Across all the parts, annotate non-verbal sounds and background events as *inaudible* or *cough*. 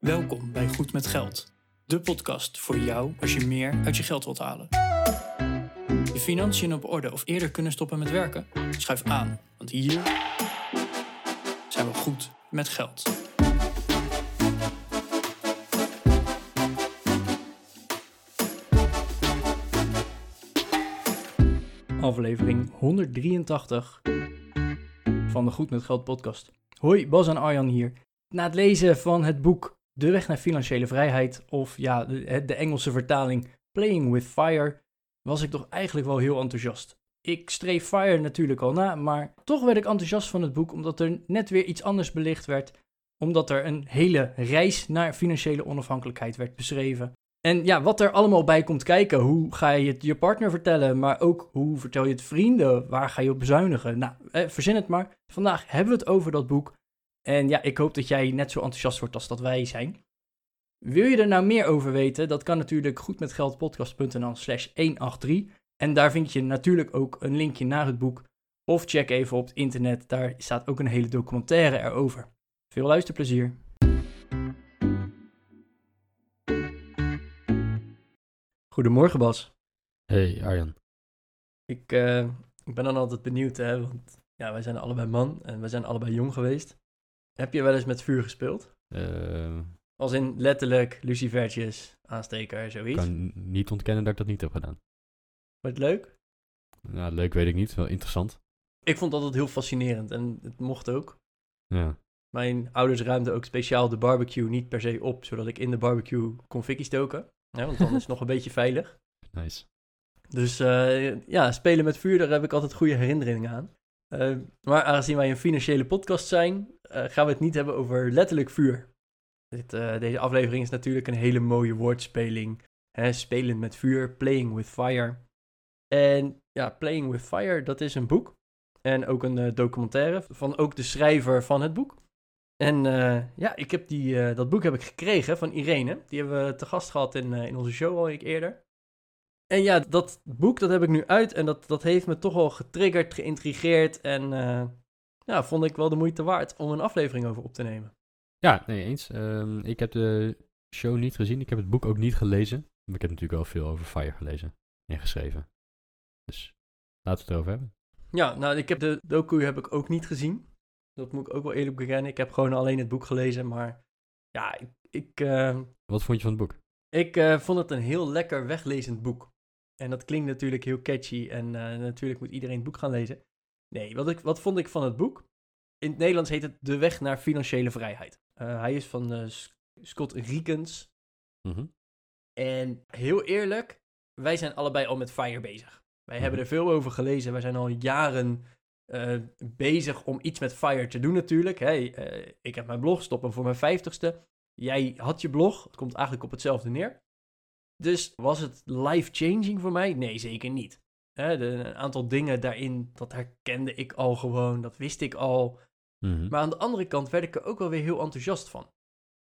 Welkom bij Goed met Geld, de podcast voor jou als je meer uit je geld wilt halen. Je financiën op orde of eerder kunnen stoppen met werken? Schuif aan, want hier zijn we goed met geld. Aflevering 183 van de Goed met Geld podcast. Hoi, Bas en Arjan hier. Na het lezen van het boek De Weg naar Financiële Vrijheid, of ja, de, Engelse vertaling Playing with Fire, was ik toch eigenlijk wel heel enthousiast. Ik streef Fire natuurlijk al na, maar toch werd ik enthousiast van het boek omdat er net weer iets anders belicht werd. Omdat er een hele reis naar financiële onafhankelijkheid werd beschreven. En ja, wat er allemaal bij komt kijken. Hoe ga je het je partner vertellen, maar ook hoe vertel je het vrienden? Waar ga je op bezuinigen? Nou, verzin het maar. Vandaag hebben we het over dat boek. En ja, ik hoop dat jij net zo enthousiast wordt als dat wij zijn. Wil je er nou meer over weten? Dat kan natuurlijk goedmetgeldpodcast.nl slash 183. En daar vind je natuurlijk ook een linkje naar het boek. Of check even op het internet, daar staat ook een hele documentaire erover. Veel luisterplezier. Goedemorgen Bas. Hey Arjan. Ik, uh, ik ben dan altijd benieuwd, hè, want ja, wij zijn allebei man en we zijn allebei jong geweest. Heb je wel eens met vuur gespeeld? Uh, Als in letterlijk lucifertjes, aansteker, zoiets? Ik kan niet ontkennen dat ik dat niet heb gedaan. Vond je het leuk? Nou, leuk weet ik niet, wel interessant. Ik vond dat altijd heel fascinerend en het mocht ook. Ja. Mijn ouders ruimden ook speciaal de barbecue niet per se op, zodat ik in de barbecue kon fikkie stoken. Ja, want dan is het *laughs* nog een beetje veilig. Nice. Dus uh, ja, spelen met vuur, daar heb ik altijd goede herinneringen aan. Uh, maar aangezien wij een financiële podcast zijn, uh, gaan we het niet hebben over letterlijk vuur. Dit, deze aflevering is natuurlijk een hele mooie woordspeling. Hè, spelen met vuur, playing with fire. En ja, Playing with Fire, dat is een boek. En ook een documentaire van ook de schrijver van het boek. En ja, ik heb die, dat boek heb ik gekregen van Irene. Die hebben we te gast gehad in, in onze show al eerder. En ja, dat boek dat heb ik nu uit en dat, dat heeft me toch wel getriggerd, geïntrigeerd. En ja, vond ik wel de moeite waard om een aflevering over op te nemen. Ja, nee eens. Um, ik heb de show niet gezien. Ik heb het boek ook niet gelezen. Maar ik heb natuurlijk wel veel over Fire gelezen en geschreven. Dus laten we het erover hebben. Ja, nou, ik heb de docu heb ik ook niet gezien. Dat moet ik ook wel eerlijk bekennen. Ik heb gewoon alleen het boek gelezen, maar ja, ik... ik uh, Wat vond je van het boek? Ik uh, vond het een heel lekker weglezend boek. En dat klinkt natuurlijk heel catchy en uh, natuurlijk moet iedereen het boek gaan lezen. Nee, wat, ik, wat vond ik van het boek? In het Nederlands heet het De Weg naar Financiële Vrijheid. hij is van Scott Riekens. Mm -hmm. En heel eerlijk, wij zijn allebei al met FIRE bezig. Wij mm -hmm. hebben er veel over gelezen. Wij zijn al jaren bezig om iets met Fire te doen natuurlijk. Hey, ik heb mijn blog stoppen voor mijn vijftigste. Jij had je blog. Het komt eigenlijk op hetzelfde neer. Dus was het life-changing voor mij? Nee, zeker niet. De, een aantal dingen daarin, dat herkende ik al gewoon. Dat wist ik al. Mm -hmm. Maar aan de andere kant werd ik er ook wel weer heel enthousiast van.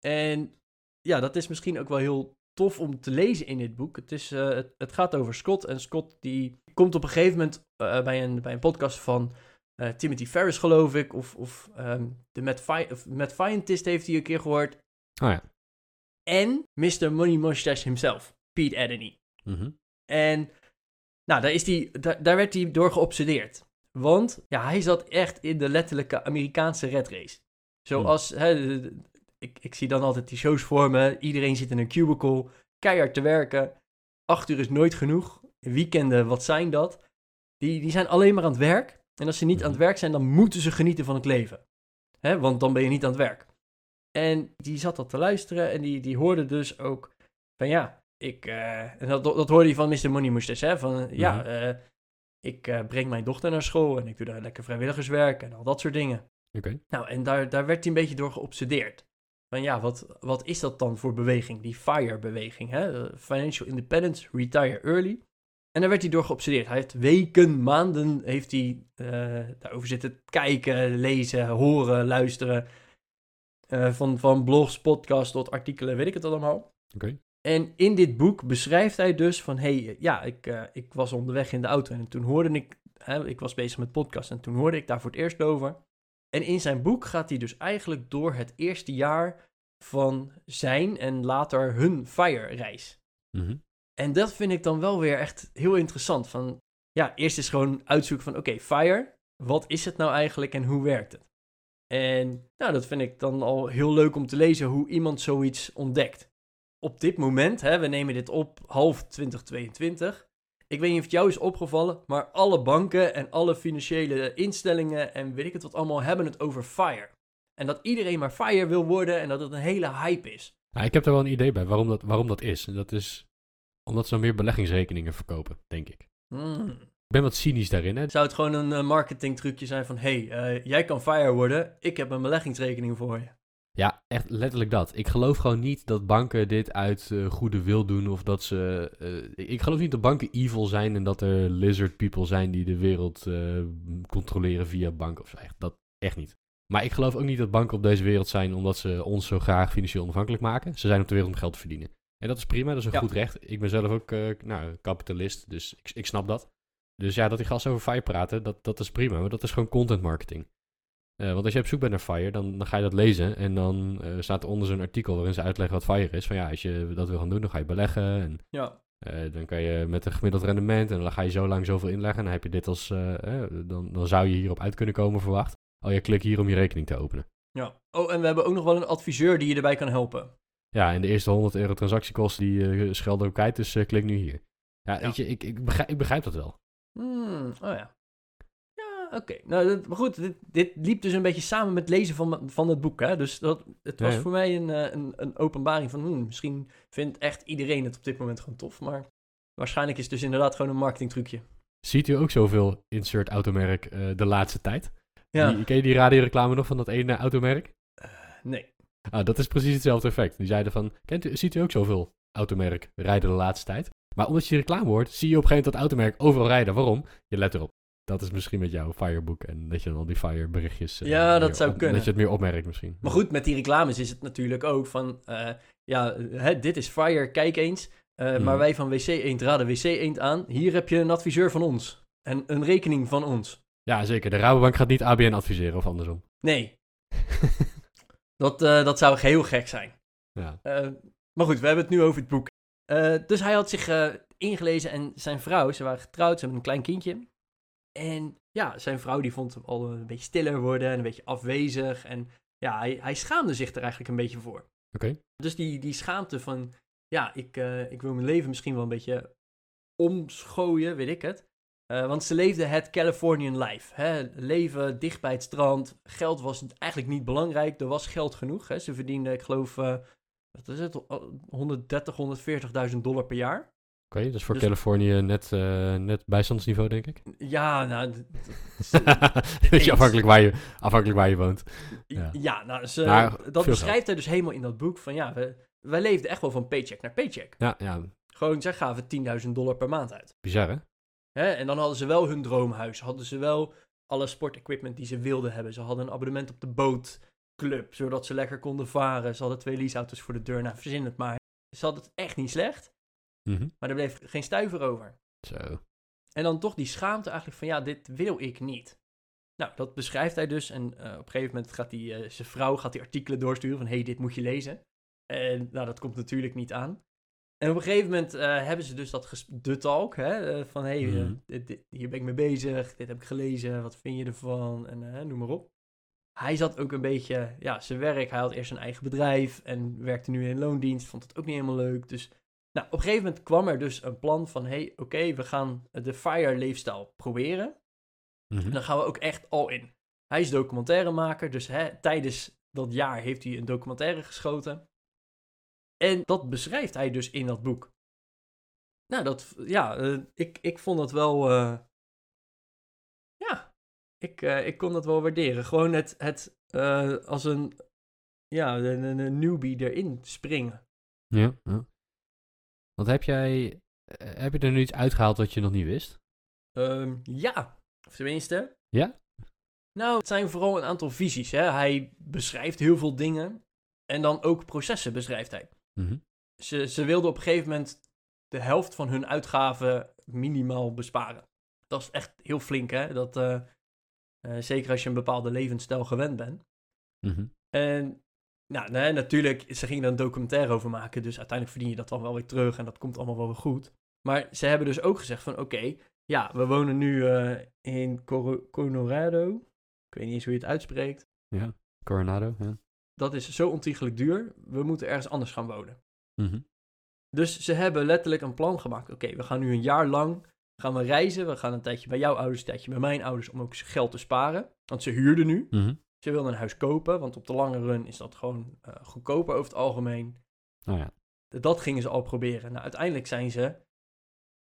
En ja, dat is misschien ook wel heel tof om te lezen in dit boek. Het, is, uh, het, het, gaat over Scott. En Scott die komt op een gegeven moment bij, een, bij een podcast van uh, Timothy Ferris, geloof ik. Of, of um, de of Matt Scientist heeft hij een keer gehoord. Oh ja. En Mr. Money Mustache himself, Pete. Mm -hmm. En nou, daar, is die, daar, daar werd hij door geobsedeerd. Want ja, hij zat echt in de letterlijke Amerikaanse red race. Zoals, mm. hè, ik, ik zie dan altijd die shows voor me. Iedereen zit in een cubicle, keihard te werken. Acht uur is nooit genoeg. Weekenden, wat zijn dat? Die, die zijn alleen maar aan het werk. En als ze niet aan het werk zijn, dan moeten ze genieten van het leven. Hè? Want dan ben je niet aan het werk. En die zat dat te luisteren en die, die hoorde dus ook van ja, ik, uh, en dat, dat hoorde hij van Mr. Money Mustache, hè, van ja, Mhm. uh, ik uh, breng mijn dochter naar school en ik doe daar lekker vrijwilligerswerk en al dat soort dingen. Oké. Okay. Nou, en daar, daar werd hij een beetje door geobsedeerd. Van ja, wat, wat is dat dan voor beweging, die FIRE-beweging, hè? Financial Independence, Retire Early. En daar werd hij door geobsedeerd. Hij heeft weken, maanden heeft hij daarover zitten kijken, lezen, horen, luisteren. Van, van blogs, podcasts tot artikelen, weet ik het allemaal. Oké. Okay. En in dit boek beschrijft hij dus van, hé, hey, ja, ik, uh, ik was onderweg in de auto en toen hoorde ik, hè, ik was bezig met podcast en toen hoorde ik daar voor het eerst over. En in zijn boek gaat hij dus eigenlijk door het eerste jaar van zijn en later hun FIRE-reis. Mhm. En dat vind ik dan wel weer echt heel interessant. Van, ja, eerst is gewoon uitzoeken van, oké, FIRE, wat is het nou eigenlijk en hoe werkt het? En nou, dat vind ik dan al heel leuk om te lezen hoe iemand zoiets ontdekt. Op dit moment, hè, we nemen dit op half 2022. Ik weet niet of het jou is opgevallen, maar alle banken en alle financiële instellingen en weet ik het wat allemaal hebben het over FIRE. En dat iedereen maar FIRE wil worden en dat het een hele hype is. Ja, ik heb er wel een idee bij waarom dat, waarom dat is. En dat is omdat ze dan meer beleggingsrekeningen verkopen, denk ik. Hmm. Ik ben wat cynisch daarin. Hè? Zou het gewoon een eh, marketingtrucje zijn van... hey, eh, jij kan FIRE worden, ik heb een beleggingsrekening voor je. Ja, echt letterlijk dat. Ik geloof gewoon niet dat banken dit uit eh, goede wil doen. Of dat ze. eh, ik geloof niet dat banken evil zijn en dat er lizard people zijn die de wereld eh, controleren via banken of zo. Echt, dat echt niet. Maar ik geloof ook niet dat banken op deze wereld zijn omdat ze ons zo graag financieel onafhankelijk maken. Ze zijn op de wereld om geld te verdienen. En dat is prima, dat is een Ja. goed recht. Ik ben zelf ook nou, kapitalist, dus ik, ik snap dat. Dus ja, dat die gasten over FIRE praten, dat, dat is prima. Maar dat is gewoon content marketing. Eh, want als je op zoek bent naar FIRE, dan, dan ga je dat lezen. En dan eh, staat er onder zo'n artikel waarin ze uitleggen wat FIRE is. Van ja, als je dat wil gaan doen, dan ga je beleggen. En Ja, eh, dan kan je met een gemiddeld rendement. En dan ga je zo lang zoveel inleggen. En dan heb je dit als. eh, dan, dan zou je hierop uit kunnen komen, verwacht. Oh, je klik hier om je rekening te openen. ja. Oh, en we hebben ook nog wel een adviseur die je erbij kan helpen. Ja, en de eerste 100 euro transactiekosten die eh schelden ook uit. Dus klik nu hier. Ja, Ja. weet je, ik, ik, begrijp, ik begrijp dat wel. Hmm, oh ja. Oké. Nou, dat- maar goed, dit, dit liep dus een beetje samen met lezen van, van het boek. Hè? Dus dat, het was ja. voor mij een, eh, een, een openbaring van... Hmm, misschien vindt echt iedereen het op dit moment gewoon tof. Maar waarschijnlijk is het dus inderdaad gewoon een marketingtrucje. Ziet u ook zoveel insert automerk eh, de laatste tijd? Ja, Die, ken je die radioreclame nog van dat ene automerk? nee. Ah, dat is precies hetzelfde effect. Die zeiden van, kent u, ziet u ook zoveel automerk rijden de laatste tijd? Maar omdat je die reclame hoort, zie je op een gegeven moment dat automerk overal rijden. Waarom? Je let erop. Dat is misschien met jouw Firebook en dat je dan al die Fire berichtjes... eh, Ja, dat zou op- kunnen. Dat je het meer opmerkt misschien. Maar goed, met die reclames is het natuurlijk ook van... eh, ja, hè, dit is Fire, kijk eens. Eh, Mhm. Maar wij van WC Eend raden WC Eend aan. Hier heb je een adviseur van ons. En een rekening van ons. Ja, zeker. De Rabobank gaat niet ABN adviseren of andersom. Nee, *laughs* dat, eh, dat zou heel gek zijn. ja. Eh, maar goed, we hebben het nu over het boek. Eh, dus hij had zich eh, ingelezen en zijn vrouw, ze waren getrouwd, ze hebben een klein kindje. En ja, zijn vrouw die vond hem al een beetje stiller worden en een beetje afwezig. En ja, hij, hij schaamde zich er eigenlijk een beetje voor. Oké. Dus die, die schaamte van, ja, ik, eh, ik wil mijn leven misschien wel een beetje omschooien, weet ik het. Eh, want ze leefde het Californian life. Hè? Leven dicht bij het strand. Geld was eigenlijk niet belangrijk. Er was geld genoeg. Hè? Ze verdiende, ik geloof, eh, wat is het? 130, 140.000 dollar per jaar. Oké, is voor Dus- Californië net, eh, net bijstandsniveau, denk ik. Ja, nou, *laughs* Weet je, afhankelijk waar je, afhankelijk waar je woont. ja. Ja. nou, ze, Maar dat beschrijft hij dus helemaal in dat boek. Van ja, we, wij leefden echt wel van paycheck naar paycheck. Ja, ja, Gewoon, zij gaven 10.000 dollar per maand uit. bizar hè? Hè? En dan hadden ze wel hun droomhuis. Hadden ze wel alle sportequipment die ze wilden hebben. Ze hadden een abonnement op de bootclub, zodat ze lekker konden varen. Ze hadden twee leaseauto's voor de deur. Nou, verzin het maar. Ze hadden het echt niet slecht, Mhm. maar er bleef geen stuiver over. Zo. En dan toch die schaamte eigenlijk van, ja, dit wil ik niet. Nou, dat beschrijft hij dus. En eh, op een gegeven moment gaat hij, eh, zijn vrouw gaat die artikelen doorsturen van, hey, dit moet je lezen. En nou, dat komt natuurlijk niet aan. En op een gegeven moment eh, hebben ze dus dat de talk, hè, van, hey, Mhm. dit- dit- hier ben ik mee bezig, dit heb ik gelezen, wat vind je ervan, en noem maar op. Hij zat ook een beetje, ja, zijn werk, hij had eerst zijn eigen bedrijf en werkte nu in loondienst, vond het ook niet helemaal leuk, dus... Nou, op een gegeven moment kwam er dus een plan van, hey, oké, we gaan de FIRE leefstijl proberen. Mhm. En dan gaan we ook echt al in. Hij is documentairemaker, dus hè, tijdens dat jaar heeft hij een documentaire geschoten. En dat beschrijft hij dus in dat boek. Nou, dat, ja, eh, ik, ik vond dat wel, eh, ja, ik, eh, ik kon dat wel waarderen. Gewoon het, het als een, ja, een- een newbie erin springen. Ja, ja. Want heb jij, eh, heb je er nu iets uitgehaald wat je nog niet wist? Ehm, ja, of tenminste. Ja? Nou, het zijn vooral een aantal visies. Hè. Hij beschrijft heel veel dingen. En dan ook processen beschrijft hij. Mhm. Ze, ze wilden op een gegeven moment de helft van hun uitgaven minimaal besparen. Dat is echt heel flink, hè? Dat, eh, eh, zeker als je een bepaalde levensstijl gewend bent. Mhm. En Nou, nee, natuurlijk, ze gingen er een documentaire over maken, dus uiteindelijk verdien je dat dan wel weer terug en dat komt allemaal wel weer goed. Maar ze hebben dus ook gezegd van, oké, ja, we wonen nu eh, in Cor- Colorado. Ik weet niet eens hoe je het uitspreekt. Ja, Coronado. Ja. Dat is zo ontiegelijk duur, we moeten ergens anders gaan wonen. Mhm. Dus ze hebben letterlijk een plan gemaakt. Oké, we gaan nu een jaar lang gaan we reizen. We gaan een tijdje bij jouw ouders, een tijdje bij mijn ouders, om ook geld te sparen. Want ze huurden nu. Mhm. Ze wilden een huis kopen, want op de lange run is dat gewoon eh, goedkoper over het algemeen. Oh ja. Dat gingen ze al proberen. Nou, uiteindelijk zijn ze,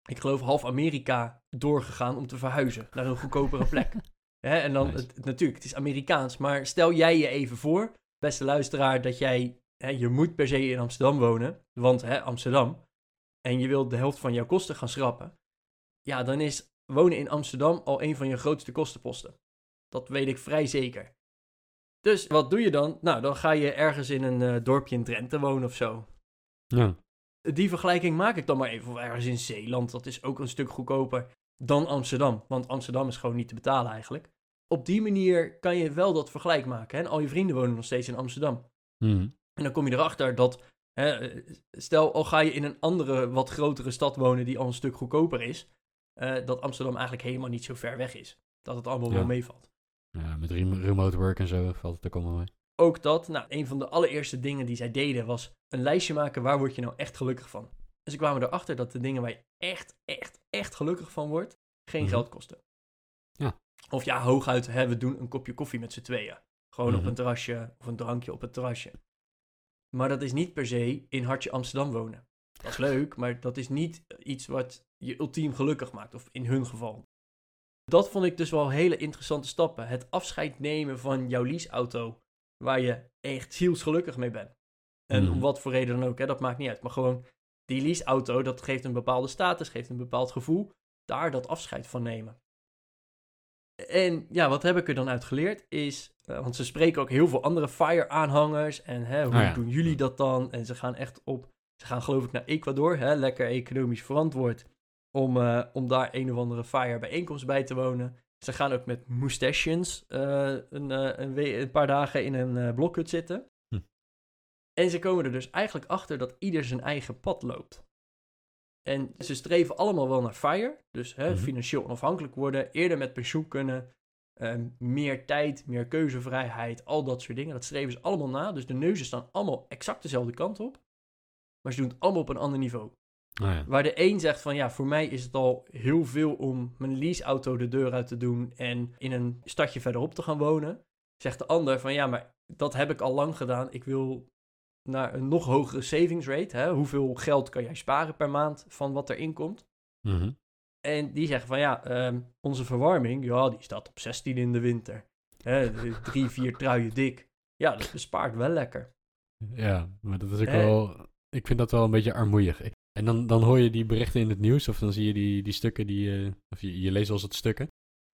ik geloof, half Amerika doorgegaan om te verhuizen naar een goedkopere plek. *laughs* Hè, en dan, Nice. het, natuurlijk, het is Amerikaans, maar stel jij je even voor, beste luisteraar, dat jij, hè, je moet per se in Amsterdam wonen, want hè, Amsterdam, en je wilt de helft van jouw kosten gaan schrappen. Ja, dan is wonen in Amsterdam al een van je grootste kostenposten. Dat weet ik vrij zeker. Dus wat doe je dan? Nou, dan ga je ergens in een eh, dorpje in Drenthe wonen of zo. Ja. Die vergelijking maak ik dan maar even. Of ergens in Zeeland, dat is ook een stuk goedkoper dan Amsterdam. Want Amsterdam is gewoon niet te betalen eigenlijk. Op die manier kan je wel dat vergelijk maken. Hè? En al je vrienden wonen nog steeds in Amsterdam. Mhm. En dan kom je erachter dat, hè, stel al ga je in een andere, wat grotere stad wonen die al een stuk goedkoper is, eh, dat Amsterdam eigenlijk helemaal niet zo ver weg is. Dat het allemaal Ja. wel meevalt. Ja, met rem- remote work en zo valt het ook allemaal mee. Ook dat, nou, een van de allereerste dingen die zij deden was een lijstje maken waar word je nou echt gelukkig van. En ze kwamen erachter dat de dingen waar je echt, echt, echt gelukkig van wordt, geen Mhm. geld kosten. Ja. Of ja, hooguit, hè, we doen een kopje koffie met z'n tweeën. Gewoon op Mhm. een terrasje of een drankje op het terrasje. Maar dat is niet per se in Hartje Amsterdam wonen. Dat is leuk, maar dat is niet iets wat je ultiem gelukkig maakt, of in hun geval. Dat vond ik dus wel hele interessante stappen. Het afscheid nemen van jouw leaseauto, waar je echt zielsgelukkig mee bent. En Mhm. om wat voor reden dan ook, hè, dat maakt niet uit. Maar gewoon, die leaseauto, dat geeft een bepaalde status, geeft een bepaald gevoel. Daar dat afscheid van nemen. En ja, wat heb ik er dan uit geleerd is, eh, want ze spreken ook heel veel andere Fire-aanhangers. En hè, hoe Oh ja. doen jullie dat dan? En ze gaan echt op, ze gaan geloof ik naar Ecuador, hè, lekker economisch verantwoord. Om, eh, om daar een of andere Fire-bijeenkomst bij te wonen. Ze gaan ook met moustachians eh, een, eh, een, paar dagen in een blokhut zitten. Hm. En ze komen er dus eigenlijk achter dat ieder zijn eigen pad loopt. En ze streven allemaal wel naar FIRE, dus hè, Mhm. financieel onafhankelijk worden, eerder met pensioen kunnen, meer tijd, meer keuzevrijheid, al dat soort dingen. Dat streven ze allemaal na, dus de neuzen staan allemaal exact dezelfde kant op, maar ze doen het allemaal op een ander niveau. Oh ja. Waar de een zegt van ja, voor mij is het al heel veel om mijn leaseauto de deur uit te doen en in een stadje verderop te gaan wonen. Zegt de ander van ja, maar dat heb ik al lang gedaan. Ik wil naar een nog hogere savings rate. Hè? Hoeveel geld kan jij sparen per maand van wat erin komt? Mhm. En die zeggen van ja, ehm, onze verwarming, ja, die staat op 16 in de winter. Hè, drie, vier truien dik. Ja, dat bespaart wel lekker. Ja, maar dat is ook wel... Ik vind dat wel een beetje armoeig. Ik- En dan, dan hoor je die berichten in het nieuws, of dan zie je die, die stukken die... eh, of je, je leest wel eens wat stukken.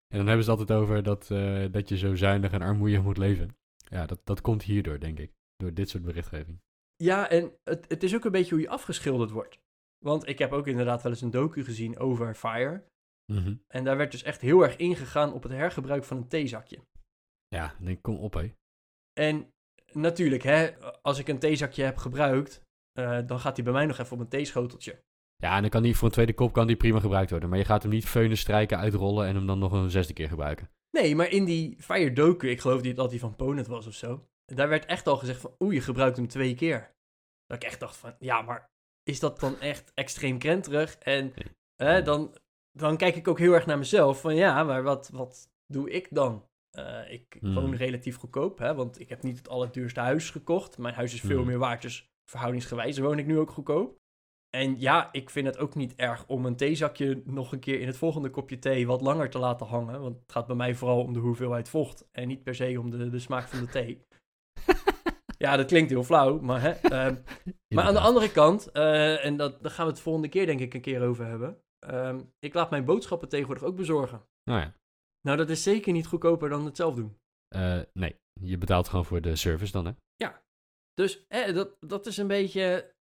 En dan hebben ze het altijd over dat, eh, dat je zo zuinig en armoeig moet leven. Ja, dat, dat komt hierdoor, denk ik. Door dit soort berichtgeving. Ja, en het, het is ook een beetje hoe je afgeschilderd wordt. Want ik heb ook inderdaad wel eens een docu gezien over Fire. Mhm. En daar werd dus echt heel erg ingegaan op het hergebruik van een theezakje. Ja, denk kom op, hé. En natuurlijk, hè, als ik een theezakje heb gebruikt, eh, dan gaat hij bij mij nog even op een theeschoteltje. Ja, en dan kan die voor een tweede kop kan die prima gebruikt worden. Maar je gaat hem niet feunen, strijken, uitrollen en hem dan nog een zesde keer gebruiken. Nee, maar in die Fire docu, ik geloof dat die van Ponet was of zo, daar werd echt al gezegd van, oeh, je gebruikt hem twee keer. Dat ik echt dacht van, ja, maar is dat dan echt extreem krenterig? En Nee. dan, dan kijk ik ook heel erg naar mezelf van, ja, maar wat, wat doe ik dan? Eh, ik Hmm. woon relatief goedkoop, hè, want ik heb niet het allerduurste huis gekocht. Mijn huis is veel Hmm. meer waard, dus verhoudingsgewijs woon ik nu ook goedkoop. En ja, ik vind het ook niet erg om een theezakje nog een keer in het volgende kopje thee wat langer te laten hangen. Want het gaat bij mij vooral om de hoeveelheid vocht en niet per se om de, de smaak van de thee. *laughs* ja, dat klinkt heel flauw, maar hè. ehm, maar aan de andere kant, eh, en dat, daar gaan we het volgende keer denk ik een keer over hebben. ehm, ik laat mijn boodschappen tegenwoordig ook bezorgen. Nou ja, Nou, dat is zeker niet goedkoper dan het zelf doen. Eh, nee. Je betaalt gewoon voor de service dan, hè? Dus hè, dat, dat is een beetje,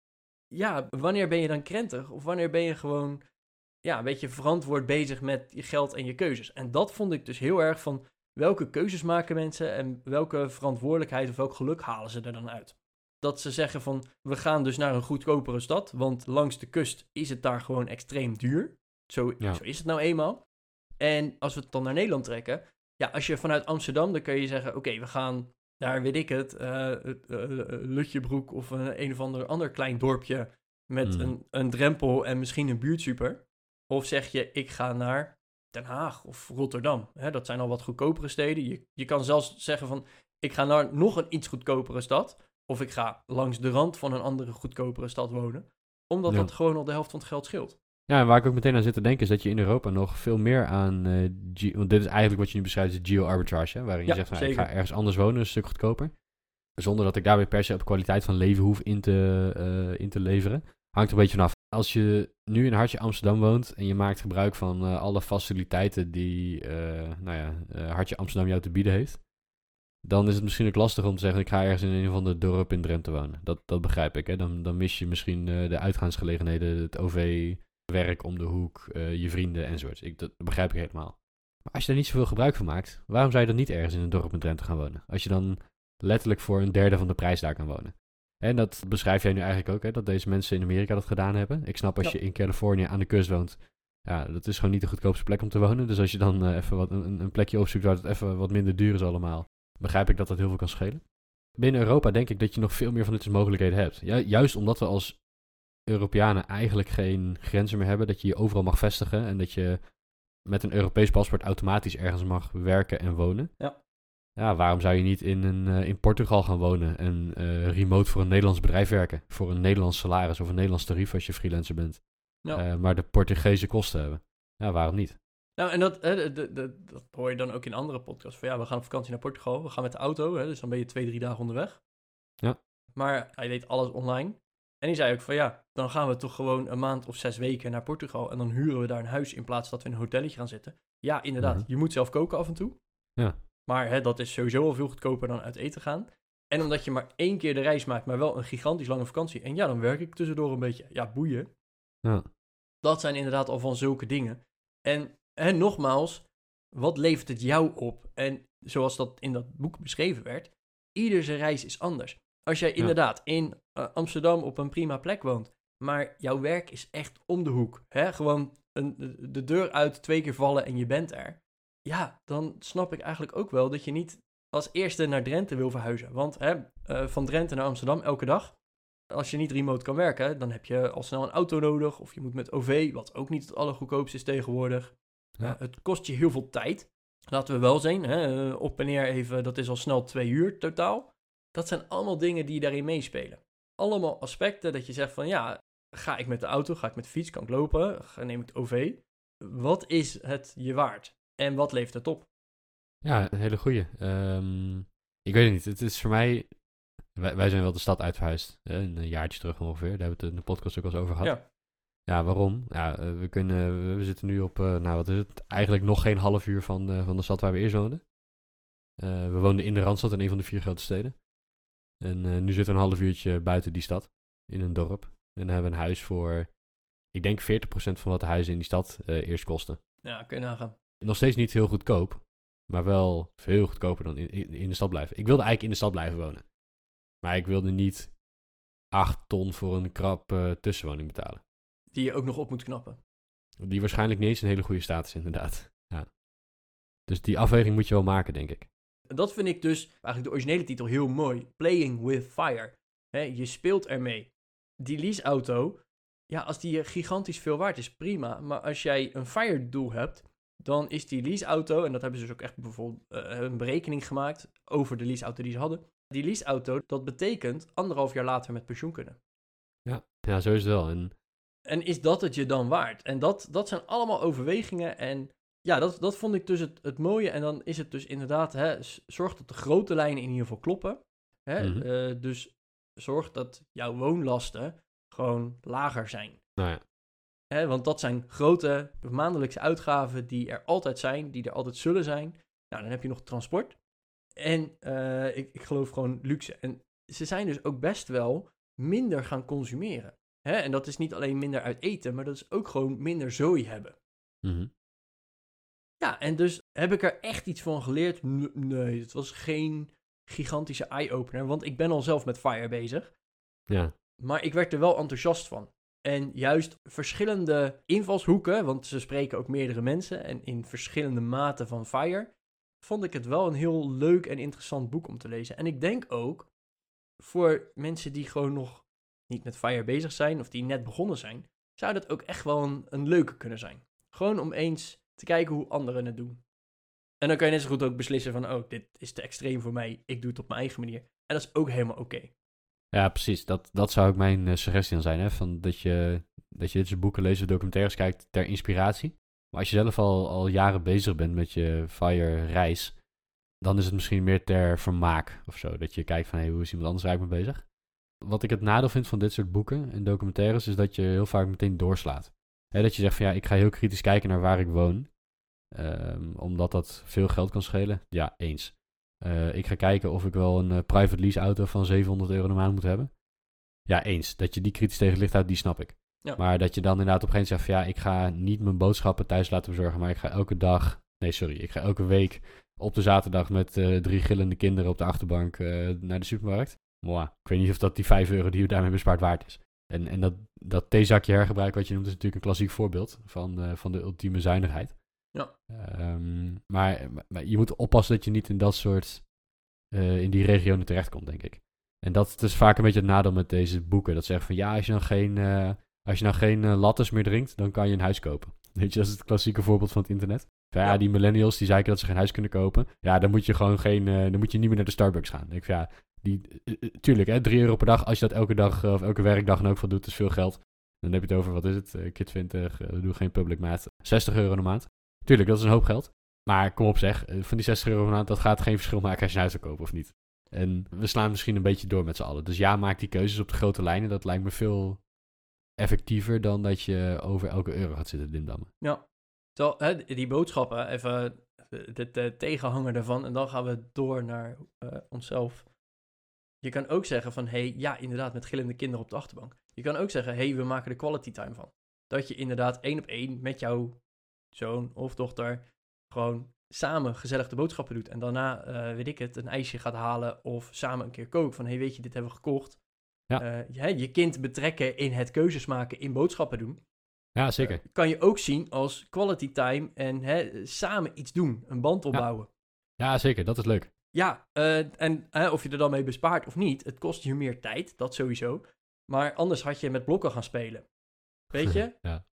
ja, wanneer ben je dan krentig? Of wanneer ben je gewoon, ja, een beetje verantwoord bezig met je geld en je keuzes? En dat vond ik dus heel erg van, welke keuzes maken mensen en welke verantwoordelijkheid of welk geluk halen ze er dan uit? dat ze zeggen van we gaan dus naar een goedkopere stad, want langs de kust is het daar gewoon extreem duur. Zo, Ja. zo is het nou eenmaal. En als we het dan naar Nederland trekken, ja, als je vanuit Amsterdam, dan kun je zeggen, oké, we gaan naar, weet ik het, het, eh, Lutjebroek of een, een of ander, ander klein dorpje met Hmm. een, een drempel en misschien een buurtsuper. Of zeg je, ik ga naar Den Haag of Rotterdam. Hè, dat zijn al wat goedkopere steden. Je, je kan zelfs zeggen van, ik ga naar nog een iets goedkopere stad. Of ik ga langs de rand van een andere goedkopere stad wonen. Omdat Ja. dat gewoon al de helft van het geld scheelt. Ja, en waar ik ook meteen aan zit te denken is dat je in Europa nog veel meer aan... eh, ge- want dit is eigenlijk wat je nu beschrijft, is geo-arbitrage. hè, Waarin je zegt, van, ik ga ergens anders wonen, een stuk goedkoper. Zonder dat ik daar weer per se op kwaliteit van leven hoef in te, eh, in te leveren. Hangt er een beetje vanaf. Als je nu in Hartje Amsterdam woont en je maakt gebruik van eh, alle faciliteiten die nou ja, Hartje Amsterdam jou te bieden heeft. Dan is het misschien ook lastig om te zeggen, ik ga ergens in een of ander dorp in Drenthe wonen. Dat, dat begrijp ik. Hè? Dan, dan mis je misschien de uitgaansgelegenheden, het OV, werk om de hoek, eh, je vrienden enzovoort. Ik, dat begrijp ik helemaal. Maar als je daar niet zoveel gebruik van maakt, waarom zou je dan niet ergens in een dorp in Drenthe gaan wonen? Als je dan letterlijk voor een derde van de prijs daar kan wonen. En dat beschrijf jij nu eigenlijk ook, hè, dat deze mensen in Amerika dat gedaan hebben. Ik snap als Ja. je in Californië aan de kust woont, ja, dat is gewoon niet de goedkoopste plek om te wonen. Dus als je dan eh, even wat, een, een plekje opzoekt waar het even wat minder duur is allemaal, begrijp ik dat dat heel veel kan schelen. Binnen Europa denk ik dat je nog veel meer van dit soort mogelijkheden hebt. Ju- juist omdat we als Europeanen eigenlijk geen grenzen meer hebben, dat je je overal mag vestigen en dat je met een Europees paspoort automatisch ergens mag werken en wonen. Ja. Ja, waarom zou je niet in, een, eh, in Portugal gaan wonen en eh, remote voor een Nederlands bedrijf werken? Voor een Nederlands salaris of een Nederlands tarief als je freelancer bent. Ja. Eh, maar de Portugese kosten hebben. Ja, waarom niet? Nou, en dat, hè, dat hoor je dan ook in andere podcasts. Van ja, we gaan op vakantie naar Portugal. We gaan met de auto, hè, dus dan ben je twee, drie dagen onderweg. Ja. Maar hij deed alles online. En die zei ook van ja, dan gaan we toch gewoon een maand of zes weken naar Portugal. En dan huren we daar een huis in plaats dat we in een hotelletje gaan zitten. Ja, inderdaad. Mhm. Je moet zelf koken af en toe. Ja. Maar hè, dat is sowieso al veel goedkoper dan uit eten gaan. En omdat je maar één keer de reis maakt, maar wel een gigantisch lange vakantie. En ja, dan werk ik tussendoor een beetje. Ja, boeien. Ja. Dat zijn inderdaad al van zulke dingen. En, en nogmaals, wat levert het jou op? En zoals dat in dat boek beschreven werd, ieder zijn reis is anders. Als jij Ja. inderdaad in eh, Amsterdam op een prima plek woont, maar jouw werk is echt om de hoek. Hè? Gewoon een, de- de deur uit, twee keer vallen en je bent er. Ja, dan snap ik eigenlijk ook wel dat je niet als eerste naar Drenthe wil verhuizen. Want hè, eh, van Drenthe naar Amsterdam elke dag, als je niet remote kan werken, dan heb je al snel een auto nodig. Of je moet met OV, wat ook niet het allergoedkoopste is tegenwoordig. Ja. Het kost je heel veel tijd. Laten we wel zijn, hè, eh, op en neer even, dat is al snel twee uur totaal. Dat zijn allemaal dingen die daarin meespelen. Allemaal aspecten dat je zegt van ja, ga ik met de auto, ga ik met de fiets, kan ik lopen, neem ik het OV. Wat is het je waard? En wat levert het op? Ja, een hele goeie. Ehm, ik weet het niet. Het is voor mij... Wij, wij zijn wel de stad uitverhuisd. een jaartje terug ongeveer. Daar hebben we het in de podcast ook al eens over gehad. Ja. Ja, waarom? Ja, eh, we, kunnen, we- zitten nu op, eh, nou wat is het? Eigenlijk nog geen half uur van, eh, van de stad waar we eerst woonden. We woonden in de Randstad, in een van de vier grote steden. En eh, nu zitten we een half uurtje buiten die stad, in een dorp. En dan hebben we een huis voor, ik denk 40% van wat de huizen in die stad eh, eerst kosten. Ja, kun je nagaan. Nog steeds niet heel goedkoop, maar wel veel goedkoper dan in, in, de stad blijven. Ik wilde eigenlijk in de stad blijven wonen. Maar ik wilde niet 8 ton voor een krap eh, tussenwoning betalen. Die je ook nog op moet knappen. Die waarschijnlijk niet eens een hele goede staat is, inderdaad. Ja. Dus die afweging moet je wel maken, denk ik. Dat vind ik dus eigenlijk de originele titel heel mooi. Playing with fire. Je speelt ermee. Die leaseauto, ja, als die gigantisch veel waard is, prima. Maar als jij een fire doel hebt, dan is die leaseauto, en dat hebben ze dus ook echt bijvoorbeeld eh, een berekening gemaakt over de leaseauto die ze hadden. Die leaseauto, dat betekent anderhalf jaar later met pensioen kunnen. Ja, zo is het wel. En En is dat het je dan waard? En dat, dat zijn allemaal overwegingen. En ja, dat, dat vond ik dus het, het mooie. En dan is het dus inderdaad, hè, zorg dat de grote lijnen in ieder geval kloppen. Hè? Mhm. Eh, dus zorg dat jouw woonlasten gewoon lager zijn. nou ja, Hè? Want dat zijn grote maandelijkse uitgaven die er altijd zijn, die er altijd zullen zijn. Nou, dan heb je nog transport. En eh, ik, ik geloof gewoon luxe. En ze zijn dus ook best wel minder gaan consumeren. Hè? En dat is niet alleen minder uit eten, maar dat is ook gewoon minder zooi hebben. mhm. Ja, en dus heb ik er echt iets van geleerd? Nee, het was geen gigantische eye-opener. Want ik ben al zelf met Fire bezig. Ja. Maar ik werd er wel enthousiast van. En juist verschillende invalshoeken, want ze spreken ook meerdere mensen en in verschillende maten van Fire, vond ik het wel een heel leuk en interessant boek om te lezen. En ik denk ook voor mensen die gewoon nog niet met Fire bezig zijn of die net begonnen zijn, zou dat ook echt wel een, een leuke kunnen zijn. Gewoon om eens te kijken hoe anderen het doen. En dan kan je net zo goed ook beslissen van, oh, dit is te extreem voor mij, ik doe het op mijn eigen manier. En dat is ook helemaal oké. Ja, precies. Dat, dat zou ook mijn uh, suggestie dan zijn. Hè? Van dat, je, dat je dit soort boeken leest, documentaires kijkt ter inspiratie. Maar als je zelf al, al jaren bezig bent met je FIRE-reis, dan is het misschien meer ter vermaak of zo. Dat je kijkt van, hey, hoe is iemand anders eigenlijk mee bezig? Wat ik het nadeel vind van dit soort boeken en documentaires, is dat je heel vaak meteen doorslaat. Hè, dat je zegt van, ja, ik ga heel kritisch kijken naar waar ik woon. Um, omdat dat veel geld kan schelen. Ja, eens. Uh, ik ga kijken of ik wel een uh, private lease auto van 700 euro de maand moet hebben. Ja, eens. Dat je die kritisch tegen licht houdt, die snap ik. Ja. Maar dat je dan inderdaad op een gegeven moment zegt van ja, ik ga niet mijn boodschappen thuis laten bezorgen, maar ik ga elke dag, nee sorry, ik ga elke week op de zaterdag met uh, drie gillende kinderen op de achterbank naar de supermarkt. Ik weet niet of dat die 5 euro die je daarmee bespaart waard is. En, en dat, dat theezakje hergebruik wat je noemt is natuurlijk een klassiek voorbeeld van, van de ultieme zuinigheid. Ja. Um, maar, maar, je moet oppassen dat je niet in dat soort, uh, in die regionen terechtkomt, denk ik. En dat is vaak een beetje het nadeel met deze boeken. Dat zeggen van ja, als je dan geen, uh, als je nou geen lattes meer drinkt, dan kan je een huis kopen. *laughs* Weet je, dat is het klassieke voorbeeld van het internet. Van, ja, die millennials die zeiken dat ze geen huis kunnen kopen. Ja, dan moet je gewoon geen, dan moet je niet meer naar de Starbucks gaan. Ik van, ja, die, tuurlijk hè, 3 euro per dag, als je dat elke dag of elke werkdag en ook van doet, is veel geld. Dan heb je het over, wat is het, Kit 20, we doen geen public maat, 60 euro een maand. Tuurlijk, dat is een hoop geld. Maar kom op zeg, van die 60 euro per maand, dat gaat geen verschil maken als je een huis wil kopen of niet. En we slaan misschien een beetje door met z'n allen. Dus ja, maak die keuzes op de grote lijnen. Dat lijkt me veel effectiever dan dat je over elke euro gaat zitten dimdammen. Ja. Terwijl, hè, die boodschappen, even de, de tegenhanger daarvan. En dan gaan we door naar uh, onszelf. Je kan ook zeggen van, hé, hey, ja, inderdaad, met gillende kinderen op de achterbank. Je kan ook zeggen, hé, hey, we maken er quality time van. Dat je inderdaad één op één met jouw zoon of dochter gewoon samen gezellig de boodschappen doet. En daarna, uh, weet ik het, een ijsje gaat halen of samen een keer kookt. Van, hé, hey, weet je, dit hebben we gekocht. Ja. Uh, je, je kind betrekken in het keuzes maken, in boodschappen doen. Ja, zeker. Uh, kan je ook zien als quality time en hè, samen iets doen, een band opbouwen. Ja, ja zeker. Dat is leuk. Ja, uh, en of je er dan mee bespaart of niet, het kost je meer tijd, dat sowieso. Maar anders had je met blokken gaan spelen. Weet je? *laughs* ja.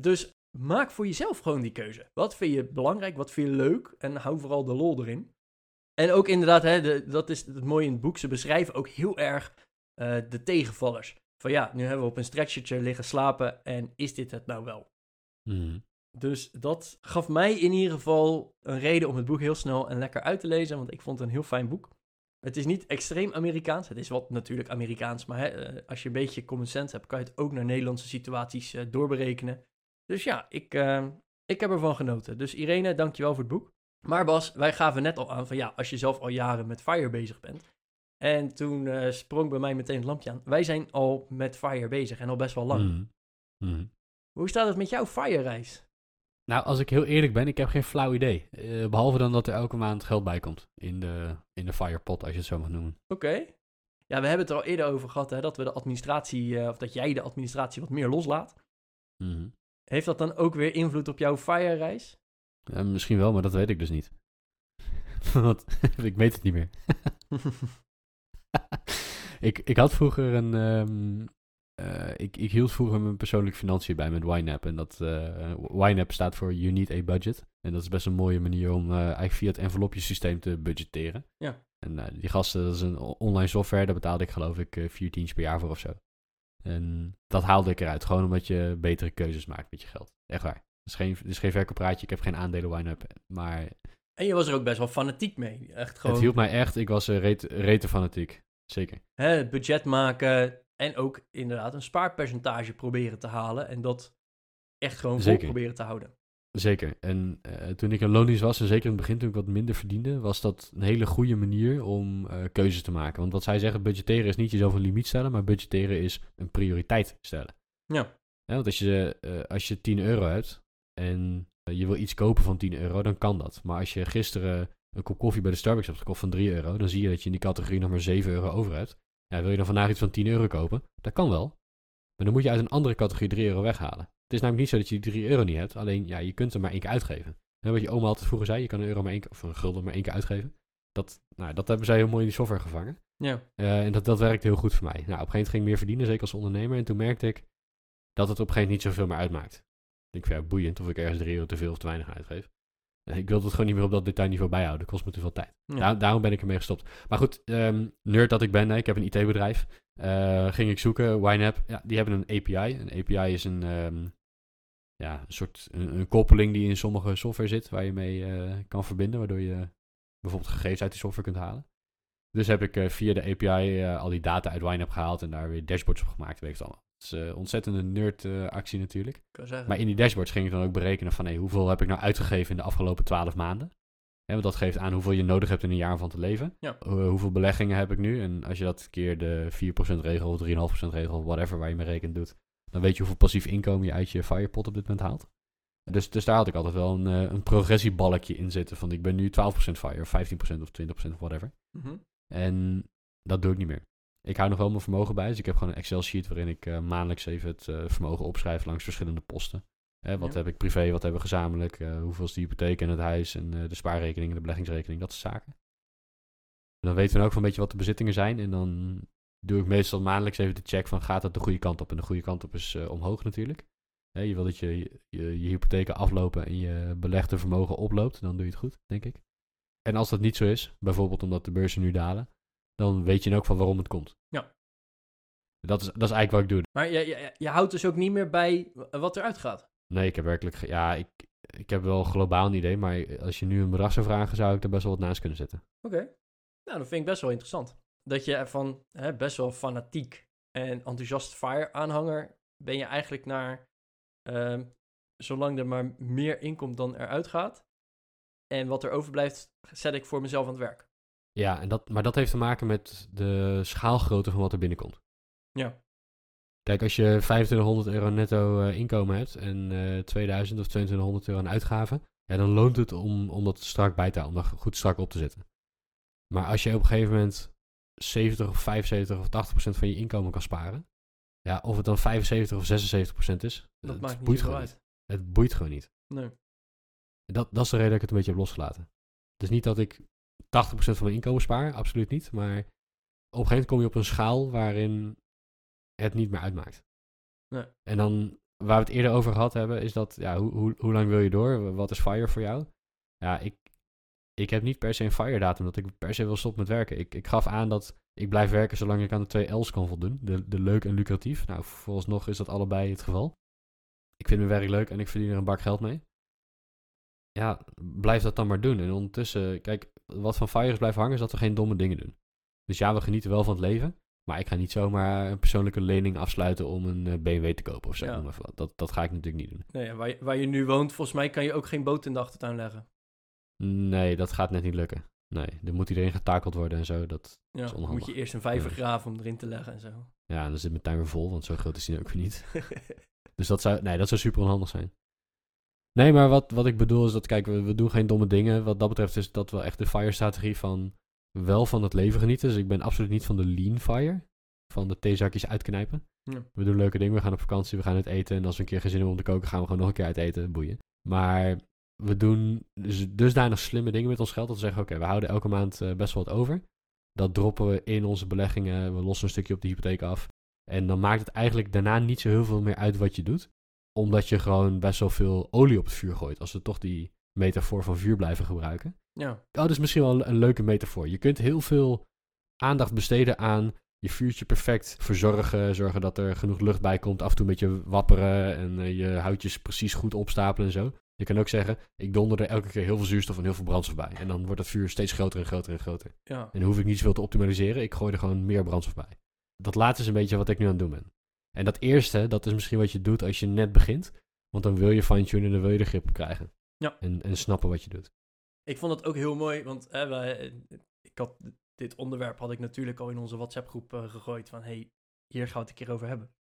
Dus maak voor jezelf gewoon die keuze. Wat vind je belangrijk, wat vind je leuk en hou vooral de lol erin. En ook inderdaad, hè, de, dat is het mooie in het boek, ze beschrijven ook heel erg uh, de tegenvallers. Van ja, nu hebben we op een stretchertje liggen slapen en is dit het nou wel? Mm. Dus dat gaf mij in ieder geval een reden om het boek heel snel en lekker uit te lezen, want ik vond het een heel fijn boek. Het is niet extreem Amerikaans, het is wat natuurlijk Amerikaans, maar hè, uh, als je een beetje common sense hebt, kan je het ook naar Nederlandse situaties uh, doorberekenen. Dus ja, ik, uh, ik heb ervan genoten. Dus Irene, dankjewel voor het boek. Maar Bas, wij gaven net al aan van ja, als je zelf al jaren met Fire bezig bent. En toen uh, sprong bij mij meteen het lampje aan. Wij zijn al met Fire bezig en al best wel lang. Mm. Mm. Hoe staat het met jouw Fire-reis? Nou, als ik heel eerlijk ben, ik heb geen flauw idee. Uh, behalve dan dat er elke maand geld bij komt in de, in de Firepot, als je het zo mag noemen. Oké. Okay. Ja, we hebben het er al eerder over gehad, hè, dat we de administratie, uh, of dat jij de administratie wat meer loslaat. Mm. Heeft dat dan ook weer invloed op jouw Fire-reis? Uh, misschien wel, maar dat weet ik dus niet. *laughs* Want *laughs* ik weet het niet meer. *laughs* *laughs* ik, ik had vroeger een. Um, uh, ik, ik hield vroeger mijn persoonlijke financiën bij met YNAB. En dat uh, YNAB staat voor You Need a Budget. En dat is best een mooie manier om uh, eigenlijk via het envelopjesysteem te budgetteren. Ja. En die gasten, dat is een online software. Daar betaalde ik geloof ik uh, vier tientjes per jaar voor of zo. En dat haalde ik eruit. Gewoon omdat je betere keuzes maakt met je geld. Echt waar. Het is geen, het is geen verkooppraatje. Ik heb geen aandelen YNAB. Maar en je was er ook best wel fanatiek mee. Echt gewoon... Het hielp mij echt. Ik was uh, rete, fanatiek. Zeker. Hè, budget maken en ook inderdaad een spaarpercentage proberen te halen. En dat echt gewoon vol Zeker. proberen te houden. Zeker. En uh, toen ik een loondienst was, en zeker in het begin toen ik wat minder verdiende, was dat een hele goede manier om uh, keuzes te maken. Want wat zij zeggen, budgetteren is niet jezelf een limiet stellen, maar budgetteren is een prioriteit stellen. Ja. ja want als je, uh, als je 10 euro hebt en je wil iets kopen van 10 euro, dan kan dat. Maar als je gisteren een kop koffie bij de Starbucks hebt gekocht van 3 euro, dan zie je dat je in die categorie nog maar 7 euro over hebt. Ja, wil je dan vandaag iets van 10 euro kopen? Dat kan wel. Maar dan moet je uit een andere categorie 3 euro weghalen. Het is namelijk niet zo dat je die 3 euro niet hebt, alleen ja, je kunt er maar één keer uitgeven. En wat je oma altijd vroeger zei, je kan een euro maar één keer, of een gulden maar één keer uitgeven. Dat, nou, dat hebben zij heel mooi in die software gevangen. Ja. Uh, en dat, dat werkt heel goed voor mij. Nou, op een gegeven moment ging ik meer verdienen, zeker als ondernemer. En toen merkte ik dat het op een gegeven moment niet zoveel meer uitmaakt. Ik vind het ja, boeiend of ik ergens 3 euro te veel of te weinig uitgeef. Uh, ik wilde het gewoon niet meer op dat detailniveau bijhouden. Dat kost me te veel tijd. Ja. Daar, daarom ben ik ermee gestopt. Maar goed, um, nerd dat ik ben, ik heb een IT-bedrijf. Uh, ging ik zoeken, YNAB, ja, die hebben een API. Een API is een, um, ja, een soort een, een, koppeling die in sommige software zit, waar je mee uh, kan verbinden, waardoor je bijvoorbeeld gegevens uit die software kunt halen. Dus heb ik uh, via de API al die data uit YNAB gehaald en daar weer dashboards op gemaakt, weet je allemaal. Het is een ontzettende nerd actie natuurlijk. Maar in die dashboards ging ik dan ook berekenen van hey, hoeveel heb ik nou uitgegeven in de afgelopen 12 maanden. Want dat geeft aan hoeveel je nodig hebt in een jaar van te leven. Ja. hoeveel beleggingen heb ik nu? En als je dat keer de 4% regel of 3,5% regel, whatever waar je mee rekent doet, dan weet je hoeveel passief inkomen je uit je firepot op dit moment haalt. Dus, dus daar had ik altijd wel een, een progressiebalkje in zitten. Van ik ben nu 12% fire, of 15% of 20% of whatever. Mm -hmm. En dat doe ik niet meer. Ik hou nog wel mijn vermogen bij. Dus ik heb gewoon een Excel-sheet waarin ik uh, maandelijks even het uh, vermogen opschrijf langs verschillende posten. Wat Ja. heb ik privé, wat hebben we gezamenlijk, uh, hoeveel is de hypotheek en het huis en de spaarrekening en de beleggingsrekening, dat soort zaken. En dan weten we ook van een beetje wat de bezittingen zijn. En dan doe ik meestal maandelijks even de check van gaat dat de goede kant op. En de goede kant op is omhoog natuurlijk. Je wil dat je, je je hypotheken aflopen en je belegde vermogen oploopt. Dan doe je het goed, denk ik. En als dat niet zo is, bijvoorbeeld omdat de beurzen nu dalen, dan weet je ook van waarom het komt. Ja. Dat is, dat is eigenlijk wat ik doe. Maar je, je, je houdt dus ook niet meer bij wat eruit gaat. Nee, ik heb werkelijk... Ja, ik, ik heb wel globaal een idee, maar als je nu een bedrag zou vragen, zou ik er best wel wat naast kunnen zetten. Oké. Okay. Nou, dat vind ik best wel interessant. Dat je van hè, best wel fanatiek en enthousiast Fire-aanhanger ben je eigenlijk naar... Uh, zolang er maar meer inkomt dan eruit gaat. En wat er overblijft, zet ik voor mezelf aan het werk. Ja, en dat, maar dat heeft te maken met de schaalgrootte van wat er binnenkomt. Ja. Kijk, als je 2500 euro netto uh, inkomen hebt en uh, 2000 of 2200 euro aan uitgaven, ja, dan loont het om, om dat strak bij te houden, om dat goed strak op te zetten. Maar als je op een gegeven moment 70 of 75 of 80 procent van je inkomen kan sparen, ja, of het dan 75 of 76 procent is, dat het maakt boeit niet gewoon uit. niet. Het boeit gewoon niet. Nee. Dat, dat is de reden dat ik het een beetje heb losgelaten. Dus niet dat ik 80% van mijn inkomen spaar, absoluut niet. Maar op een gegeven moment kom je op een schaal waarin het niet meer uitmaakt. Nee. En dan, waar we het eerder over gehad hebben, is dat, ja, hoe, hoe, hoe lang wil je door? Wat is FIRE voor jou? Ja, ik, ik heb niet per se een FIRE datum, dat ik per se wil stoppen met werken. Ik, ik gaf aan dat ik blijf werken zolang ik aan de twee L's kan voldoen. De, de leuk en lucratief. Nou, vooralsnog is dat allebei het geval. Ik vind mijn werk leuk en ik verdien er een bak geld mee ja, blijf dat dan maar doen. En ondertussen, kijk, wat van Fires blijft hangen is dat we geen domme dingen doen. Dus ja, we genieten wel van het leven. Maar ik ga niet zomaar een persoonlijke lening afsluiten om een uh, BMW te kopen of zo. Ja. Dat, dat ga ik natuurlijk niet doen. Nee, waar, je, waar je nu woont, volgens mij kan je ook geen boot in de achtertuin leggen. Nee, dat gaat net niet lukken. Nee, er moet iedereen getakeld worden en zo. Dat ja, is onhandig. moet je eerst een vijver Ja. graven om erin te leggen en zo. Ja, en dan zit mijn tuin weer vol, want zo groot is die ook weer niet. *laughs* Dus dat zou, nee, dat zou super onhandig zijn. Nee, maar wat, wat ik bedoel is dat, kijk, we, we doen geen domme dingen. Wat dat betreft is dat wel echt de FIRE-strategie van wel van het leven genieten. Dus ik ben absoluut niet van de lean FIRE. Van de theezakjes uitknijpen. Ja. We doen leuke dingen, we gaan op vakantie, we gaan uit eten. En als we een keer geen zin hebben om te koken, gaan we gewoon nog een keer uit eten. Boeien. Maar we doen dus dusdanig slimme dingen met ons geld dat we zeggen, oké, we houden elke maand uh, best wel wat over. Dat droppen we in onze beleggingen. We lossen een stukje op de hypotheek af. En dan maakt het eigenlijk daarna niet zo heel veel meer uit wat je doet omdat je gewoon best wel veel olie op het vuur gooit. Als we toch die metafoor van vuur blijven gebruiken. Ja. Oh, dat is misschien wel een, een, leuke metafoor. Je kunt heel veel aandacht besteden aan je vuurtje perfect verzorgen. Zorgen dat er genoeg lucht bij komt. Af en toe een beetje wapperen. En uh, je houtjes precies goed opstapelen en zo. Je kan ook zeggen, ik donder er elke keer heel veel zuurstof en heel veel brandstof bij. En dan wordt het vuur steeds groter en groter en groter. Ja. En dan hoef ik niet zoveel te optimaliseren. Ik gooi er gewoon meer brandstof bij. Dat laatste is een beetje wat ik nu aan het doen ben. En dat eerste, dat is misschien wat je doet als je net begint. Want dan wil je fine-tunen en dan wil je de grip op krijgen. Ja. En, en snappen wat je doet. Ik vond het ook heel mooi, want wij, ik had, dit onderwerp had ik natuurlijk al in onze WhatsApp-groep uh, gegooid. Van, hey, hier gaan we het een keer over hebben.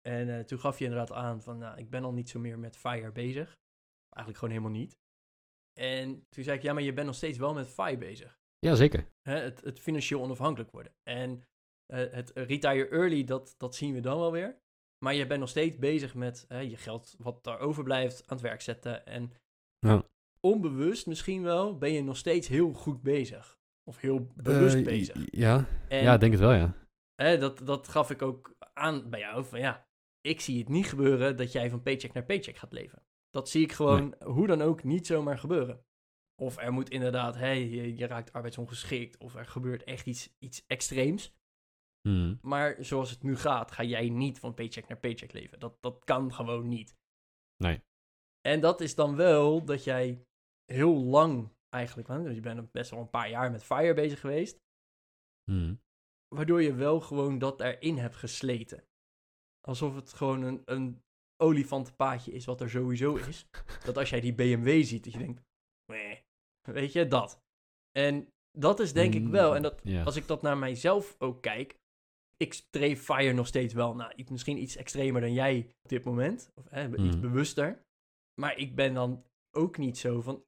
En uh, toen gaf je inderdaad aan van, nou, ik ben al niet zo meer met Fire bezig. Eigenlijk gewoon helemaal niet. En toen zei ik, ja, maar je bent nog steeds wel met FI bezig. Ja, zeker. Hè, het, het financieel onafhankelijk worden. En eh, het retire early, dat, dat zien we dan wel weer. Maar je bent nog steeds bezig met je geld wat daar overblijft aan het werk zetten. En Ja. onbewust misschien wel ben je nog steeds heel goed bezig. Of heel bewust Eh, bezig. y- Ja, En ja, ik denk het wel, ja. dat, dat gaf ik ook aan bij jou. Van ja, ik zie het niet gebeuren dat jij van paycheck naar paycheck gaat leven. Dat zie ik gewoon hoe dan ook niet zomaar gebeuren. Of er moet inderdaad, hé, je, je raakt arbeidsongeschikt. Of er gebeurt echt iets, iets extreems. Mhm. Maar zoals het nu gaat, ga jij niet van paycheck naar paycheck leven. Dat, dat kan gewoon niet. Nee. En dat is dan wel dat jij heel lang eigenlijk, want je bent best wel een paar jaar met Fire bezig geweest, Mhm. waardoor je wel gewoon dat erin hebt gesleten. Alsof het gewoon een, een olifantenpaadje is wat er sowieso is. *laughs* dat als jij die BMW ziet, dat je denkt, nee, weet je, dat. En dat is denk ik wel, en dat, als ik dat naar mijzelf ook kijk, ik streef Fire nog steeds wel. Nou, iets- misschien iets extremer dan jij op dit moment. Of hè, iets Mhm. bewuster. Maar ik ben dan ook niet zo van,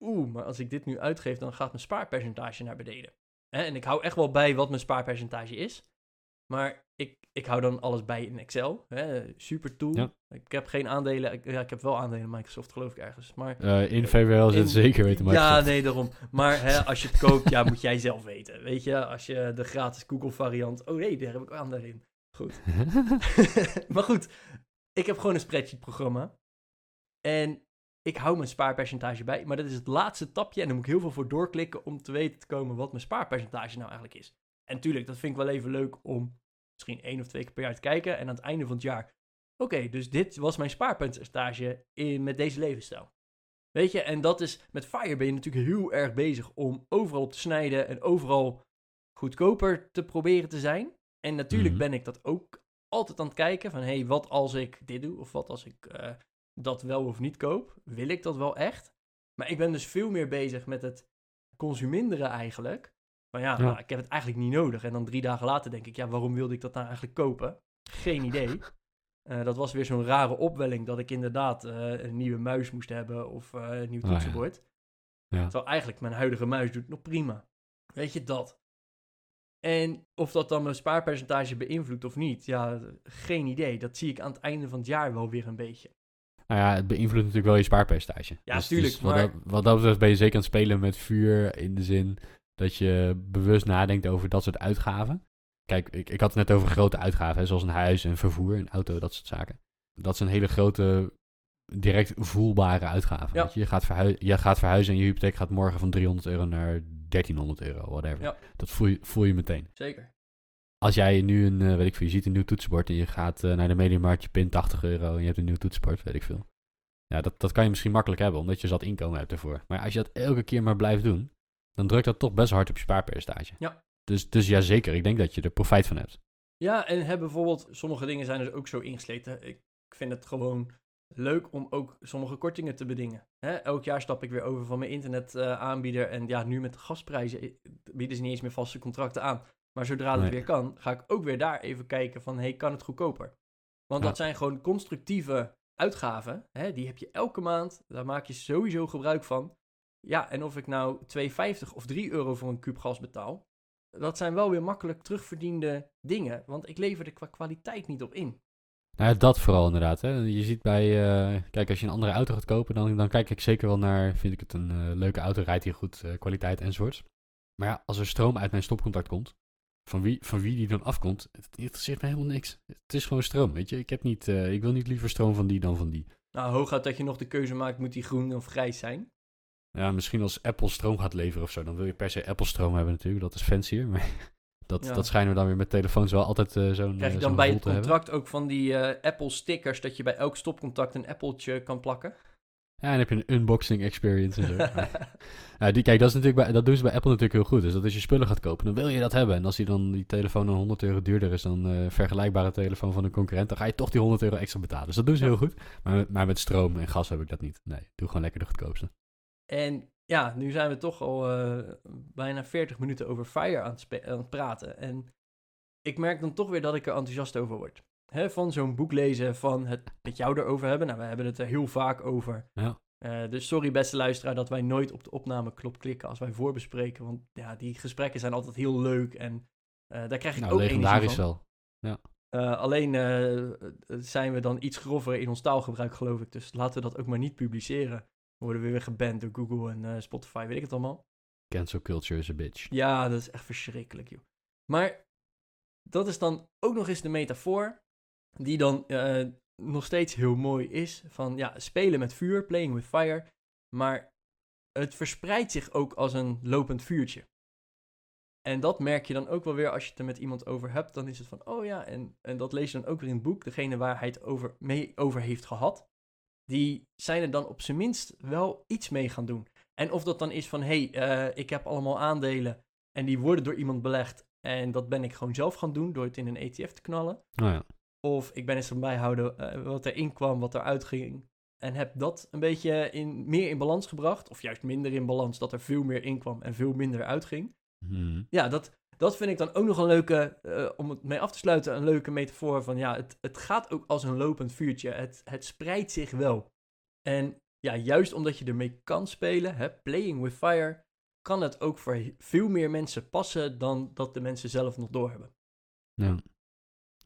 oeh, maar als ik dit nu uitgeef, dan gaat mijn spaarpercentage naar beneden. Hè, en ik hou echt wel bij wat mijn spaarpercentage is. Maar ik, ik hou dan alles bij in Excel. Hè, super tool. Ja. Ik heb geen aandelen. Ik, ja, ik heb wel aandelen in Microsoft, geloof ik ergens. Maar Eh, in VWL zit in- zeker weten, maar ja, nee, daarom. Maar hè, als je het koopt, ja, moet jij zelf weten. Weet je, als je de gratis Google variant... Oh nee, daar heb ik aandelen in. Goed. *laughs* maar goed, ik heb gewoon een spreadsheet programma. En ik hou mijn spaarpercentage bij. Maar dat is het laatste tapje. En daar moet ik heel veel voor doorklikken om te weten te komen wat mijn spaarpercentage nou eigenlijk is. En tuurlijk, dat vind ik wel even leuk om misschien één of twee keer per jaar te kijken. En aan het einde van het jaar... Oké, dus dit was mijn spaarpercentage in, met deze levensstijl. Weet je, en dat is... Met Fire ben je natuurlijk heel erg bezig om overal op te snijden. En overal goedkoper te proberen te zijn. En natuurlijk Mhm. ben ik dat ook altijd aan het kijken van, hé, hey, wat als ik dit doe? Of wat als ik eh, dat wel of niet koop? Wil ik dat wel echt? Maar ik ben dus veel meer bezig met het consuminderen eigenlijk. Van ja, Ja. nou, ik heb het eigenlijk niet nodig. En dan drie dagen later denk ik, ja, waarom wilde ik dat nou eigenlijk kopen? Geen idee. *laughs* Eh, dat was weer zo'n rare opwelling dat ik inderdaad eh, een nieuwe muis moest hebben of eh, een nieuw Ah, ja. toetsenbord. Ja. Terwijl eigenlijk mijn huidige muis doet nog prima. Weet je dat? En of dat dan mijn spaarpercentage beïnvloedt of niet, ja, geen idee. Dat zie ik aan het einde van het jaar wel weer een beetje. Nou ja, het beïnvloedt natuurlijk wel je spaarpercentage. Ja, tuurlijk, wat, maar- dat, wat dat betreft ben je zeker aan het spelen met vuur in de zin dat je bewust nadenkt over dat soort uitgaven. Kijk, ik, ik had het net over grote uitgaven, hè, zoals een huis, een vervoer, een auto, dat soort zaken. Dat zijn hele grote, direct voelbare uitgaven. Ja. Je? Je, gaat je gaat verhuizen en je hypotheek gaat morgen van 300 euro naar 1300 euro, whatever. Ja. Dat voel je, voel je meteen. Zeker. Als jij nu een, eh, weet ik veel, je ziet een nieuw toetsenbord en je gaat eh, naar de mediamarkt, je pint 80 euro en je hebt een nieuw toetsenbord, weet ik veel. Ja, dat, dat kan je misschien makkelijk hebben, omdat je zat inkomen hebt ervoor. Maar als je dat elke keer maar blijft doen, dan drukt dat toch best hard op je spaarpercentage. Ja. Dus, dus ja, zeker. Ik denk dat je er profijt van hebt. Ja, en heb bijvoorbeeld, sommige dingen zijn dus ook zo ingesleten. Ik vind het gewoon leuk om ook sommige kortingen te bedingen. Hè? Elk jaar stap ik weer over van mijn internetaanbieder. en ja, nu met de gasprijzen eh, bieden ze niet eens meer vaste contracten aan. Maar zodra dat Nee. weer kan, ga ik ook weer daar even kijken van, hey, kan het goedkoper? Want Ja. dat zijn gewoon constructieve uitgaven. Hè? Die heb je elke maand, daar maak je sowieso gebruik van. Ja, en of ik nou 2,50 of 3 euro voor een kuub gas betaal, dat zijn wel weer makkelijk terugverdiende dingen. Want ik lever er qua kwaliteit niet op in. Nou, ja, dat vooral inderdaad. Hè. Je ziet bij, eh, kijk, als je een andere auto gaat kopen, dan, dan kijk ik zeker wel naar, vind ik het een eh, leuke auto, rijdt hier goed, eh, kwaliteit enzovoorts. Maar ja, als er stroom uit mijn stopcontact komt, van wie, van wie die dan afkomt, het interesseert me helemaal niks. Het is gewoon stroom, weet je. Ik, heb niet, ik wil niet liever stroom van die dan van die. Nou, hooguit dat je nog de keuze maakt, moet die groen of grijs zijn? Ja, misschien als Apple stroom gaat leveren of zo, dan wil je per se Apple stroom hebben natuurlijk. Dat is fancier, maar *laughs* dat, Ja. dat schijnen we dan weer met telefoons wel altijd eh, zo'n Krijg je eh, dan zo'n bij het hebben. contract ook van die eh, Apple stickers dat je bij elk stopcontact een appeltje kan plakken? Ja, en dan heb je een unboxing experience en zo. *laughs* Die, kijk, dat, is natuurlijk bij, dat doen ze bij Apple natuurlijk heel goed. Dus dat als je spullen gaat kopen, dan wil je dat hebben. En als die dan die telefoon dan 100 euro duurder is dan een vergelijkbare telefoon van een concurrent, dan ga je toch die 100 euro extra betalen. Dus dat doen ze Ja. heel goed. Maar, maar met stroom en gas heb ik dat niet. Nee, doe gewoon lekker de goedkoopste. En ja, nu zijn we toch al eh, bijna 40 minuten over Fire aan het, spe- aan het praten. En ik merk dan toch weer dat ik er enthousiast over word. Hè, van zo'n boek lezen, van het met jou erover hebben. Nou, we hebben het er heel vaak over. Ja. Eh, dus sorry beste luisteraar dat wij nooit op de opnameknop klikken als wij voorbespreken. Want ja, die gesprekken zijn altijd heel leuk en eh, daar krijg ik Nou, ook energie legendarisch van. wel. Eh, alleen eh, zijn we dan iets grover in ons taalgebruik, geloof ik. Dus laten we dat ook maar niet publiceren. Worden we weer geband door Google en eh, Spotify, weet ik het allemaal. Cancel culture is a bitch. Ja, dat is echt verschrikkelijk, joh. Maar dat is dan ook nog eens de metafoor, die dan eh, nog steeds heel mooi is. Van ja, spelen met vuur, playing with fire. Maar het verspreidt zich ook als een lopend vuurtje. En dat merk je dan ook wel weer als je het er met iemand over hebt. Dan is het van, oh ja, en, en dat lees je dan ook weer in het boek. Degene waar hij het over, mee over heeft gehad, die zijn er dan op zijn minst wel iets mee gaan doen. En of dat dan is van, hé, hey, eh, ik heb allemaal aandelen en die worden door iemand belegd. En dat ben ik gewoon zelf gaan doen door het in een ETF te knallen. Nou ja. Of ik ben eens van bijhouden eh, wat er inkwam, wat er uitging. En heb dat een beetje in, meer in balans gebracht. Of juist minder in balans, dat er veel meer inkwam en veel minder uitging. Hmm. Ja, dat, dat vind ik dan ook nog een leuke, eh, om het mee af te sluiten, een leuke metafoor van ja, het, het gaat ook als een lopend vuurtje. Het, het spreidt zich wel. En ja, juist omdat je ermee kan spelen, hè, playing with fire, kan het ook voor veel meer mensen passen dan dat de mensen zelf nog doorhebben. Ja.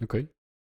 Oké.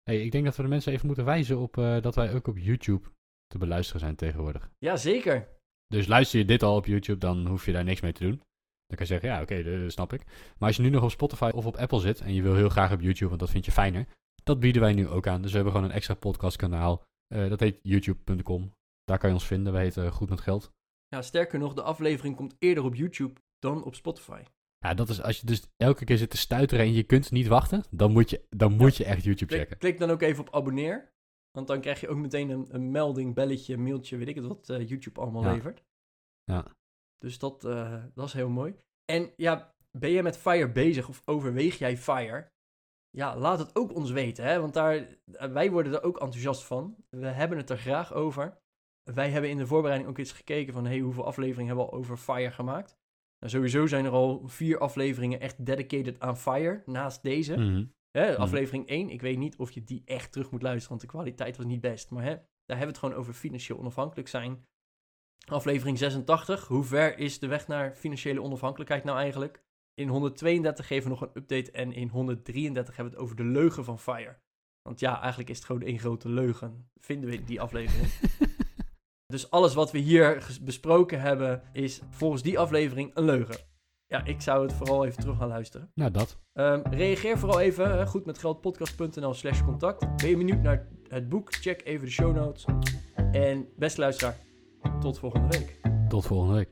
Hey, ik denk dat we de mensen even moeten wijzen op eh, dat wij ook op YouTube te beluisteren zijn tegenwoordig. Ja, zeker. Dus luister je dit al op YouTube, dan hoef je daar niks mee te doen. Dan kan je zeggen, ja, oké, dat snap ik. Maar als je nu nog op Spotify of op Apple zit en je wil heel graag op YouTube, want dat vind je fijner, dat bieden wij nu ook aan. Dus we hebben gewoon een extra podcastkanaal. Eh dat heet youtube.com. Daar kan je ons vinden. Wij heten Goed met Geld. Ja, sterker nog, de aflevering komt eerder op YouTube dan op Spotify. Ja, dat is als je dus elke keer zit te stuiteren en je kunt niet wachten, dan moet je, dan moet je echt YouTube Klik, checken. klik dan ook even op abonneer. Want dan krijg je ook meteen een, een melding, belletje, mailtje, weet ik het wat eh, YouTube allemaal Ja. levert. Ja. Dus dat, eh, dat is heel mooi. En ja, ben jij met Fire bezig of overweeg jij Fire? Ja, laat het ook ons weten, hè? want daar, eh, wij worden er ook enthousiast van. We hebben het er graag over. Wij hebben in de voorbereiding ook eens gekeken van, hey, hoeveel afleveringen hebben we al over Fire gemaakt? Nou, sowieso zijn er al vier afleveringen echt dedicated aan Fire, naast deze. Mhm. Hè, Mhm. aflevering 1, ik weet niet of je die echt terug moet luisteren, want de kwaliteit was niet best. Maar hè, daar hebben we het gewoon over financieel onafhankelijk zijn. Aflevering 86, hoe ver is de weg naar financiële onafhankelijkheid nou eigenlijk? In 132 geven we nog een update en in 133 hebben we het over de leugen van FIRE. Want ja, eigenlijk is het gewoon één grote leugen, vinden we die aflevering. *laughs* dus alles wat we hier besproken hebben is volgens die aflevering een leugen. Ja, ik zou het vooral even terug gaan luisteren. nou, dat. Ehm, reageer vooral even, hè, goedmetgeldpodcast.nl slash contact. Ben je benieuwd naar het boek? Check even de show notes. En beste luisteraar, tot volgende week. Tot volgende week.